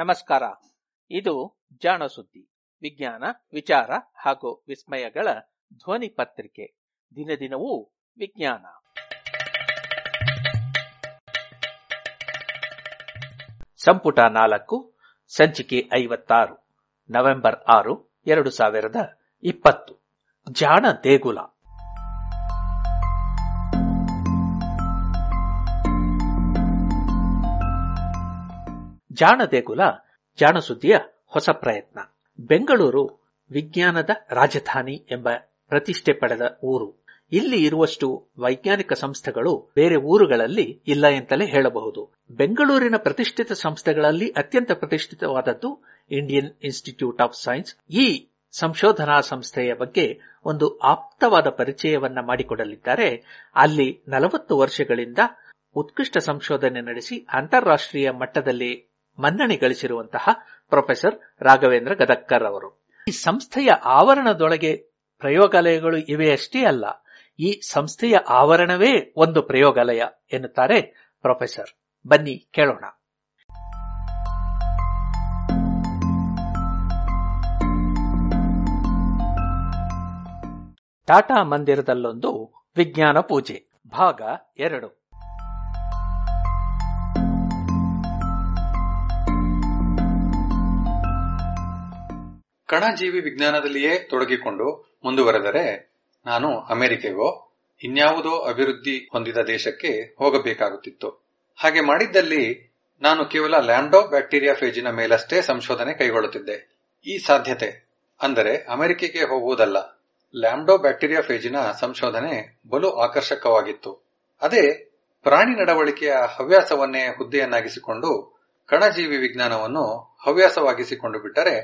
ನಮಸ್ಕಾರ. ಇದು ಜಾಣ ಸುದ್ದಿ, ವಿಜ್ಞಾನ, ವಿಚಾರ ಹಾಗೂ ವಿಸ್ಮಯಗಳ ಧ್ವನಿ ಪತ್ರಿಕೆ. ದಿನ ದಿನವೂ ವಿಜ್ಞಾನ. ಸಂಪುಟ ನಾಲ್ಕು, ಸಂಚಿಕೆ ಐವತ್ತಾರು, ನವೆಂಬರ್ ಆರು, ಎರಡು ಸಾವಿರದ ಇಪ್ಪತ್ತು. ಜಾಣ ದೇಗುಲ. ಜಾಣ ದೇಗುಲ ಜಾಣ ಹೊಸ ಪ್ರಯತ್ನ. ಬೆಂಗಳೂರು ವಿಜ್ಞಾನದ ರಾಜಧಾನಿ ಎಂಬ ಪ್ರತಿಷ್ಠೆ ಪಡೆದ ಊರು. ಇಲ್ಲಿ ಇರುವಷ್ಟು ವೈಜ್ಞಾನಿಕ ಸಂಸ್ಥೆಗಳು ಬೇರೆ ಊರುಗಳಲ್ಲಿ ಇಲ್ಲ ಎಂತಲೇ ಹೇಳಬಹುದು. ಬೆಂಗಳೂರಿನ ಪ್ರತಿಷ್ಠಿತ ಸಂಸ್ಥೆಗಳಲ್ಲಿ ಅತ್ಯಂತ ಪ್ರತಿಷ್ಠಿತವಾದದ್ದು ಇಂಡಿಯನ್ ಇನ್ಸ್ಟಿಟ್ಯೂಟ್ ಆಫ್ ಸೈನ್ಸ್. ಈ ಸಂಶೋಧನಾ ಸಂಸ್ಥೆಯ ಬಗ್ಗೆ ಒಂದು ಆಪ್ತವಾದ ಪರಿಚಯವನ್ನ ಮಾಡಿಕೊಡಲಿದ್ದಾರೆ. ಅಲ್ಲಿ ನಲವತ್ತು ವರ್ಷಗಳಿಂದ ಉತ್ಕೃಷ್ಟ ಸಂಶೋಧನೆ ನಡೆಸಿ ಅಂತಾರಾಷ್ಟ್ರೀಯ ಮಟ್ಟದಲ್ಲಿ ಮನ್ನಣೆ ಗಳಿಸಿರುವಂತಹ ಪ್ರೊಫೆಸರ್ ರಾಘವೇಂದ್ರ ಗದಕ್ಕರ್ ಅವರು. ಈ ಸಂಸ್ಥೆಯ ಆವರಣದೊಳಗೆ ಪ್ರಯೋಗಾಲಯಗಳು ಇವೆಯಷ್ಟೇ ಅಲ್ಲ, ಈ ಸಂಸ್ಥೆಯ ಆವರಣವೇ ಒಂದು ಪ್ರಯೋಗಾಲಯ ಎನ್ನುತ್ತಾರೆ ಪ್ರೊಫೆಸರ್. ಬನ್ನಿ, ಕೇಳೋಣ. ಟಾಟಾ ಮಂದಿರದಲ್ಲೊಂದು ವಿಜ್ಞಾನ ಪೂಜೆ, ಭಾಗ ಎರಡು. ಕಣಜೀವಿ ವಿಜ್ಞಾನದಲ್ಲಿಯೇ ತೊಡಗಿಕೊಂಡು ಮುಂದುವರೆದರೆ ನಾನು ಅಮೆರಿಕೆಗೋ, ಇನ್ಯಾವುದೋ ಅಭಿವೃದ್ಧಿ ಹೊಂದಿದ ದೇಶಕ್ಕೆ ಹೋಗಬೇಕಾಗುತ್ತಿತ್ತು. ಹಾಗೆ ಮಾಡಿದ್ದಲ್ಲಿ ನಾನು ಕೇವಲ ಲ್ಯಾಂಡೋ ಬ್ಯಾಕ್ಟೀರಿಯಾ ಫೇಜಿನ ಮೇಲಷ್ಟೇ ಸಂಶೋಧನೆ ಕೈಗೊಳ್ಳುತ್ತಿದ್ದೆ. ಈ ಸಾಧ್ಯತೆ, ಅಂದರೆ ಅಮೆರಿಕೆಗೆ ಹೋಗುವುದಲ್ಲ ಲ್ಯಾಂಡೋ ಬ್ಯಾಕ್ಟೀರಿಯಾ ಫೇಜಿನ ಸಂಶೋಧನೆ ಬಲು ಆಕರ್ಷಕವಾಗಿತ್ತು. ಅದೇ ಪ್ರಾಣಿ ನಡವಳಿಕೆಯ ಹವ್ಯಾಸವನ್ನೇ ಹುದ್ದೆಯನ್ನಾಗಿಸಿಕೊಂಡು ಕಣಜೀವಿ ವಿಜ್ಞಾನವನ್ನು ಹವ್ಯಾಸವಾಗಿಸಿಕೊಂಡು ಬಿಟ್ಟರೆ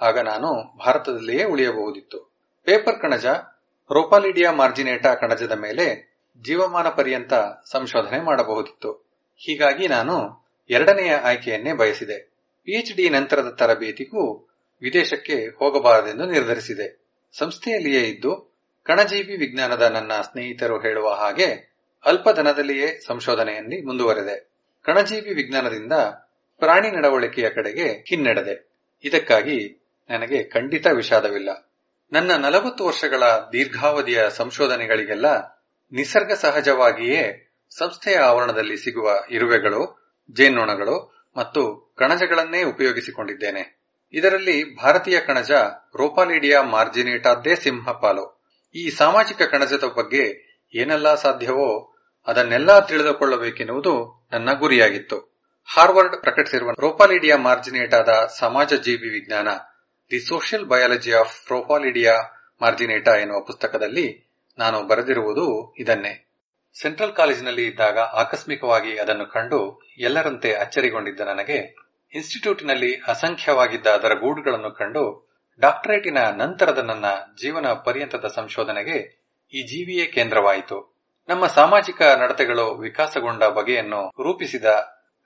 ಆಗ ನಾನು ಭಾರತದಲ್ಲಿಯೇ ಉಳಿಯಬಹುದಿತ್ತು. ಪೇಪರ್ ಕಣಜ, ರೋಪಾಲಿಡಿಯಾ ಮಾರ್ಜಿನೇಟಾ ಕಣಜದ ಮೇಲೆ ಜೀವಮಾನ ಪರ್ಯಂತ ಸಂಶೋಧನೆ ಮಾಡಬಹುದಿತ್ತು. ಹೀಗಾಗಿ ನಾನು ಎರಡನೆಯ ಆಯ್ಕೆಯನ್ನೇ ಬಯಸಿದೆ. ಪಿಎಚ್ಡಿ ನಂತರದ ತರಬೇತಿಗೂ ವಿದೇಶಕ್ಕೆ ಹೋಗಬಾರದೆಂದು ನಿರ್ಧರಿಸಿದೆ. ಸಂಸ್ಥೆಯಲ್ಲಿಯೇ ಇದ್ದು ಕಣಜೀವಿ ವಿಜ್ಞಾನದ ನನ್ನ ಸ್ನೇಹಿತರು ಹೇಳುವ ಹಾಗೆ ಅಲ್ಪಧನದಲ್ಲಿಯೇ ಸಂಶೋಧನೆಯಲ್ಲಿ ಮುಂದುವರೆದೆ. ಕಣಜೀವಿ ವಿಜ್ಞಾನದಿಂದ ಪ್ರಾಣಿ ನಡವಳಿಕೆಯ ಕಡೆಗೆ ಹಿನ್ನಡೆದೆ. ಇದಕ್ಕಾಗಿ ನನಗೆ ಖಂಡಿತ ವಿಷಾದವಿಲ್ಲ. ನನ್ನ ನಲವತ್ತು ವರ್ಷಗಳ ದೀರ್ಘಾವಧಿಯ ಸಂಶೋಧನೆಗಳಿಗೆಲ್ಲ ನಿಸರ್ಗ ಸಹಜವಾಗಿಯೇ ಸಂಸ್ಥೆಯ ಆವರಣದಲ್ಲಿ ಸಿಗುವ ಇರುವೆಗಳು, ಜೇನ್ನೊಣಗಳು ಮತ್ತು ಕಣಜಗಳನ್ನೇ ಉಪಯೋಗಿಸಿಕೊಂಡಿದ್ದೇನೆ. ಇದರಲ್ಲಿ ಭಾರತೀಯ ಕಣಜ ರೋಪಾಲಿಡಿಯಾ ಮಾರ್ಜಿನೇಟಾದ್ದೇ ಸಿಂಹಪಾಲು. ಈ ಸಾಮಾಜಿಕ ಕಣಜದ ಬಗ್ಗೆ ಏನೆಲ್ಲಾ ಸಾಧ್ಯವೋ ಅದನ್ನೆಲ್ಲಾ ತಿಳಿದುಕೊಳ್ಳಬೇಕೆನ್ನುವುದು ನನ್ನ ಗುರಿಯಾಗಿತ್ತು. ಹಾರ್ವರ್ಡ್ ಪ್ರಕಟಿಸಿರುವ ರೋಪಾಲಿಡಿಯಾ ಮಾರ್ಜಿನೇಟಾದ ಸಮಾಜ ಜೀವಿ ವಿಜ್ಞಾನ the social biology of Ropalidia marginata ಎನ್ನುವ ಪುಸ್ತಕದಲ್ಲಿ ನಾನು ಬರೆದಿರುವುದು ಇದನ್ನೇ. ಸೆಂಟ್ರಲ್ ಕಾಲೇಜಿನಲ್ಲಿ ಇದ್ದಾಗ ಆಕಸ್ಮಿಕವಾಗಿ ಅದನ್ನು ಕಂಡು ಎಲ್ಲರಂತೆ ಅಚ್ಚರಿಗೊಂಡಿದ್ದ ನನಗೆ ಇನ್ಸ್ಟಿಟ್ಯೂಟ್ನಲ್ಲಿ ಅಸಂಖ್ಯವಾಗಿದ್ದ ಅದರ ಗೂಡುಗಳನ್ನು ಕಂಡು ಡಾಕ್ಟರೇಟಿನ ನಂತರದ ನನ್ನ ಜೀವನ ಪರ್ಯಂತದ ಸಂಶೋಧನೆಗೆ ಈ ಜೀವಿಯೇ ಕೇಂದ್ರವಾಯಿತು. ನಮ್ಮ ಸಾಮಾಜಿಕ ನಡತೆಗಳು ವಿಕಾಸಗೊಂಡ ಬಗೆಯನ್ನು ರೂಪಿಸಿದ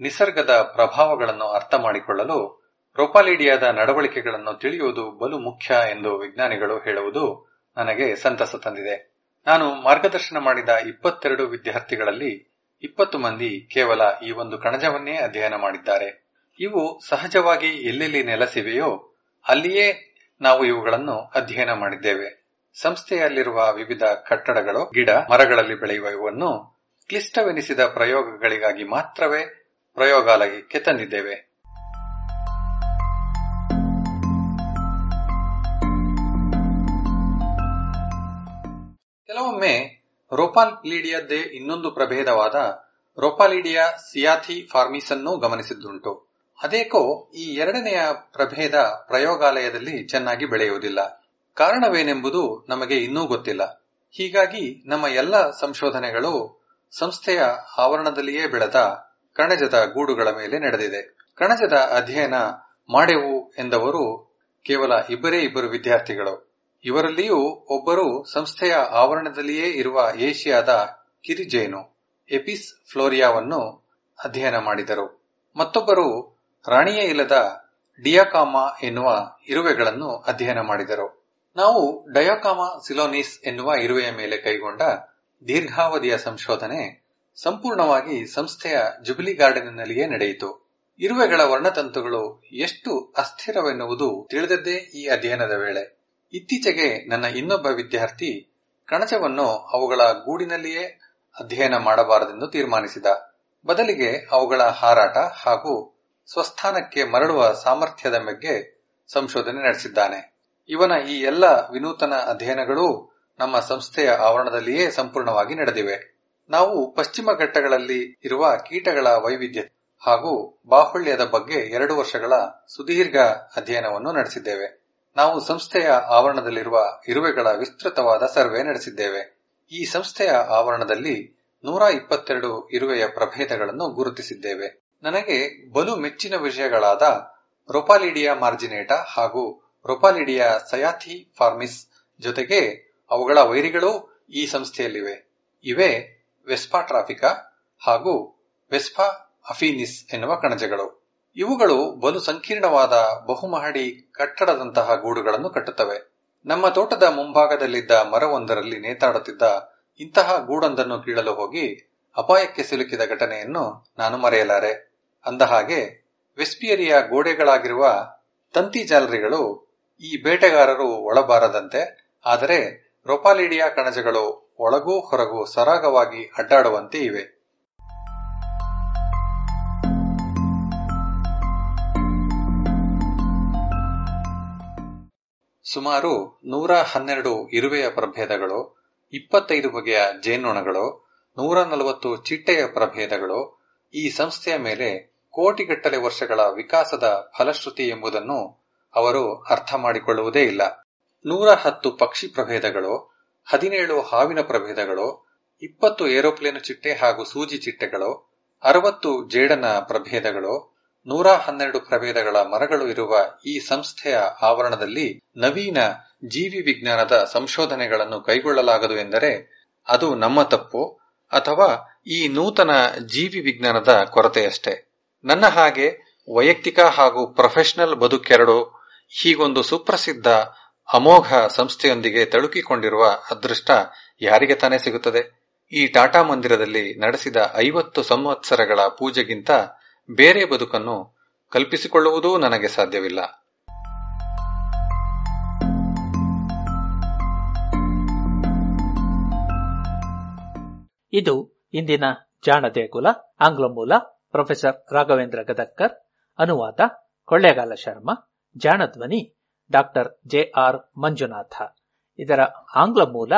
ನಿಸರ್ಗದ ಪ್ರಭಾವಗಳನ್ನು ಅರ್ಥ ಮಾಡಿಕೊಳ್ಳಲು ರೋಪಾಲಿಡಿಯಾದ ನಡವಳಿಕೆಗಳನ್ನು ತಿಳಿಯುವುದು ಬಲು ಮುಖ್ಯ ಎಂದು ವಿಜ್ಞಾನಿಗಳು ಹೇಳುವುದು ನನಗೆ ಸಂತಸ ತಂದಿದೆ. ನಾನು ಮಾರ್ಗದರ್ಶನ ಮಾಡಿದ ಇಪ್ಪತ್ತೆರಡು ವಿದ್ಯಾರ್ಥಿಗಳಲ್ಲಿ ಇಪ್ಪತ್ತು ಮಂದಿ ಕೇವಲ ಈ ಒಂದು ಕಣಜವನ್ನೇ ಅಧ್ಯಯನ ಮಾಡಿದ್ದಾರೆ. ಇವು ಸಹಜವಾಗಿ ಎಲ್ಲೆಲ್ಲಿ ನೆಲೆಸಿವೆಯೋ ಅಲ್ಲಿಯೇ ನಾವು ಇವುಗಳನ್ನು ಅಧ್ಯಯನ ಮಾಡಿದ್ದೇವೆ. ಸಂಸ್ಥೆಯಲ್ಲಿರುವ ವಿವಿಧ ಕಟ್ಟಡಗಳು, ಗಿಡ, ಮರಗಳಲ್ಲಿ ಬೆಳೆಯುವ ಇವನ್ನು ಕ್ಲಿಷ್ಟವೆನಿಸಿದ ಪ್ರಯೋಗಗಳಿಗಾಗಿ ಮಾತ್ರವೇ ಪ್ರಯೋಗಾಲಯಕ್ಕೆ ತಂದಿದ್ದೇವೆ. ಕೆಲವೊಮ್ಮೆ ರೋಪಾಲಿಡಿಯದ್ದೇ ಇನ್ನೊಂದು ಪ್ರಭೇದವಾದ ರೋಪಾಲಿಡಿಯಾ ಸಿಯಾಥಿ ಅನ್ನು ಗಮನಿಸಿದ್ದುಂಟು. ಅದೇಕೋ ಈ ಎರಡನೆಯ ಪ್ರಭೇದ ಪ್ರಯೋಗಾಲಯದಲ್ಲಿ ಚೆನ್ನಾಗಿ ಬೆಳೆಯುವುದಿಲ್ಲ. ಕಾರಣವೇನೆಂಬುದು ನಮಗೆ ಇನ್ನೂ ಗೊತ್ತಿಲ್ಲ. ಹೀಗಾಗಿ ನಮ್ಮ ಎಲ್ಲ ಸಂಶೋಧನೆಗಳು ಸಂಸ್ಥೆಯ ಆವರಣದಲ್ಲಿಯೇ ಬೆಳೆದ ಕಣಜದ ಗೂಡುಗಳ ಮೇಲೆ ನಡೆದಿದೆ. ಕಣಜದ ಅಧ್ಯಯನ ಮಾಡೆವು ಎಂದವರು ಕೇವಲ ಇಬ್ಬರೇ ಇಬ್ಬರು ವಿದ್ಯಾರ್ಥಿಗಳು. ಇವರಲ್ಲಿಯೂ ಒಬ್ಬರು ಸಂಸ್ಥೆಯ ಆವರಣದಲ್ಲಿಯೇ ಇರುವ ಏಷ್ಯಾದ ಕಿರಿಜೇನು, ಎಪಿಸ್ ಫ್ಲೋರಿಯಾವನ್ನು ಅಧ್ಯಯನ ಮಾಡಿದರು. ಮತ್ತೊಬ್ಬರು ರಾಣಿಯೇ ಇಲ್ಲದ ಡಿಯಾಕಾಮಾ ಎನ್ನುವ ಇರುವೆಗಳನ್ನು ಅಧ್ಯಯನ ಮಾಡಿದರು. ನಾವು ಡಯಾಕಾಮಾ ಸಿಲೋನಿಸ್ ಎನ್ನುವ ಇರುವೆಯ ಮೇಲೆ ಕೈಗೊಂಡ ದೀರ್ಘಾವಧಿಯ ಸಂಶೋಧನೆ ಸಂಪೂರ್ಣವಾಗಿ ಸಂಸ್ಥೆಯ ಜುಬಿಲಿ ಗಾರ್ಡನ್ನಲ್ಲಿಯೇ ನಡೆಯಿತು. ಇರುವೆಗಳ ವರ್ಣತಂತುಗಳು ಎಷ್ಟು ಅಸ್ಥಿರವೆನ್ನುವುದು ತಿಳಿದದ್ದೇ ಈ ಅಧ್ಯಯನದ ವೇಳೆ. ಇತ್ತೀಚೆಗೆ ನನ್ನ ಇನ್ನೊಬ್ಬ ವಿದ್ಯಾರ್ಥಿ ಕಣಜವನ್ನು ಅವುಗಳ ಗೂಡಿನಲ್ಲಿಯೇ ಅಧ್ಯಯನ ಮಾಡಬಾರದೆಂದು ತೀರ್ಮಾನಿಸಿದ. ಬದಲಿಗೆ ಅವುಗಳ ಹಾರಾಟ ಹಾಗೂ ಸ್ವಸ್ಥಾನಕ್ಕೆ ಮರಳುವ ಸಾಮರ್ಥ್ಯದ ಬಗ್ಗೆ ಸಂಶೋಧನೆ ನಡೆಸಿದ್ದಾನೆ. ಇವನ ಈ ಎಲ್ಲ ವಿನೂತನ ಅಧ್ಯಯನಗಳೂ ನಮ್ಮ ಸಂಸ್ಥೆಯ ಆವರಣದಲ್ಲಿಯೇ ಸಂಪೂರ್ಣವಾಗಿ ನಡೆದಿವೆ. ನಾವು ಪಶ್ಚಿಮ ಘಟ್ಟಗಳಲ್ಲಿ ಇರುವ ಕೀಟಗಳ ವೈವಿಧ್ಯ ಹಾಗೂ ಬಾಹುಳ್ಯದ ಬಗ್ಗೆ ಎರಡು ವರ್ಷಗಳ ಸುದೀರ್ಘ ಅಧ್ಯಯನವನ್ನು ನಡೆಸಿದ್ದೇವೆ. ನಾವು ಸಂಸ್ಥೆಯ ಆವರಣದಲ್ಲಿರುವ ಇರುವೆಗಳ ವಿಸ್ತೃತವಾದ ಸರ್ವೆ ನಡೆಸಿದ್ದೇವೆ. ಈ ಸಂಸ್ಥೆಯ ಆವರಣದಲ್ಲಿ ನೂರ ಇಪ್ಪತ್ತೆರಡು ಇರುವೆಯ ಪ್ರಭೇದಗಳನ್ನು ಗುರುತಿಸಿದ್ದೇವೆ. ನನಗೆ ಬಲು ಮೆಚ್ಚಿನ ವಿಷಯಗಳಾದ ರೊಪಾಲಿಡಿಯಾ ಮಾರ್ಜಿನೇಟಾ ಹಾಗೂ ರೊಪಾಲಿಡಿಯಾ ಸಯಾಥಿ ಫಾರ್ಮಿಸ್ ಜೊತೆಗೆ ಅವುಗಳ ವೈರಿಗಳೂ ಈ ಸಂಸ್ಥೆಯಲ್ಲಿವೆ. ಇವೆ ವೆಸ್ಪಾ ಟ್ರಾಫಿಕಾ ಹಾಗೂ ವೆಸ್ಪಾ ಅಫೀನಿಸ್ ಎನ್ನುವ ಕಣಜಗಳು. ಇವುಗಳು ಬಲು ಸಂಕೀರ್ಣವಾದ ಬಹುಮಹಡಿ ಕಟ್ಟಡದಂತಹ ಗೂಡುಗಳನ್ನು ಕಟ್ಟುತ್ತವೆ. ನಮ್ಮ ತೋಟದ ಮುಂಭಾಗದಲ್ಲಿದ್ದ ಮರವೊಂದರಲ್ಲಿ ನೇತಾಡುತ್ತಿದ್ದ ಇಂತಹ ಗೂಡೊಂದನ್ನು ಕೀಳಲು ಹೋಗಿ ಅಪಾಯಕ್ಕೆ ಸಿಲುಕಿದ ಘಟನೆಯನ್ನು ನಾನು ಮರೆಯಲಾರೆ. ಅಂದಹಾಗೆ, ವೆಸ್ಪಿಯರಿಯ ಗೋಡೆಗಳಾಗಿರುವ ತಂತಿ ಜಾಲರಿಗಳು ಈ ಬೇಟೆಗಾರರು ಒಳಬಾರದಂತೆ, ಆದರೆ ರೊಪಾಲಿಡಿಯಾ ಕಣಜಗಳು ಒಳಗೂ ಹೊರಗೂ ಸರಾಗವಾಗಿ ಅಡ್ಡಾಡುವಂತೆ ಇವೆ. ಸುಮಾರು ನೂರ ಹನ್ನೆರಡು ಇರುವೆಯ ಪ್ರಭೇದಗಳು, ಇಪ್ಪತ್ತೈದು ಬಗೆಯ ಜೇನುಣಗಳು ನೂರ ನಲವತ್ತು ಚಿಟ್ಟೆಯ ಪ್ರಭೇದಗಳು, ಈ ಸಂಸ್ಥೆಯ ಮೇಲೆ ಕೋಟಿಗಟ್ಟಲೆ ವರ್ಷಗಳ ವಿಕಾಸದ ಫಲಶ್ರುತಿ ಎಂಬುದನ್ನು ಅವರು ಅರ್ಥ ಮಾಡಿಕೊಳ್ಳುವುದೇ ಇಲ್ಲ. ನೂರ ಹತ್ತು ಪಕ್ಷಿ ಪ್ರಭೇದಗಳು, ಹದಿನೇಳು ಹಾವಿನ ಪ್ರಭೇದಗಳು, ಇಪ್ಪತ್ತು ಏರೋಪ್ಲೇನ್ ಚಿಟ್ಟೆ ಹಾಗೂ ಸೂಜಿ ಚಿಟ್ಟೆಗಳು, ಅರವತ್ತು ಜೇಡನ ಪ್ರಭೇದಗಳು ನೂರ ಹನ್ನೆರಡು ಪ್ರಭೇದಗಳ ಮರಗಳು ಇರುವ ಈ ಸಂಸ್ಥೆಯ ಆವರಣದಲ್ಲಿ ನವೀನ ಜೀವಿ ವಿಜ್ಞಾನದ ಸಂಶೋಧನೆಗಳನ್ನು ಕೈಗೊಳ್ಳಲಾಗದು ಎಂದರೆ ಅದು ನಮ್ಮ ತಪ್ಪು ಅಥವಾ ಈ ನೂತನ ಜೀವಿ ವಿಜ್ಞಾನದ ಕೊರತೆಯಷ್ಟೇ. ನನ್ನ ಹಾಗೆ ವೈಯಕ್ತಿಕ ಹಾಗೂ ಪ್ರೊಫೆಷನಲ್ ಬದುಕೆರಡು ಹೀಗೊಂದು ಸುಪ್ರಸಿದ್ಧ ಅಮೋಘ ಸಂಸ್ಥೆಯೊಂದಿಗೆ ತಳುಕಿಕೊಂಡಿರುವ ಅದೃಷ್ಟ ಯಾರಿಗೆ ತಾನೇ ಸಿಗುತ್ತದೆ? ಈ ಟಾಟಾ ಮಂದಿರದಲ್ಲಿ ನಡೆಸಿದ ಐವತ್ತು ಸಂವತ್ಸರಗಳ ಪೂಜೆಗಿಂತ ಬೇರೆ ಬದುಕನ್ನು ಕಲ್ಪಿಸಿಕೊಳ್ಳುವುದೂ ನನಗೆ ಸಾಧ್ಯವಿಲ್ಲ. ಇದು ಇಂದಿನ ಜಾಣ ದೇಗುಲ ಆಂಗ್ಲ ಮೂಲ, ಪ್ರೊಫೆಸರ್ ರಾಘವೇಂದ್ರ ಗದಕ್ಕರ್ ಅನುವಾದ ಕೊಳ್ಳೇಗಾಲ ಶರ್ಮಾ ಜಾಣ ಧ್ವನಿ ಡಾಕ್ಟರ್ ಜೆ ಆರ್ ಮಂಜುನಾಥ. ಇದರ ಆಂಗ್ಲ ಮೂಲ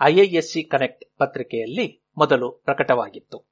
ಐಐಎಸ್ಸಿ ಕನೆಕ್ಟ್ ಪತ್ರಿಕೆಯಲ್ಲಿ ಮೊದಲು ಪ್ರಕಟವಾಗಿತ್ತು.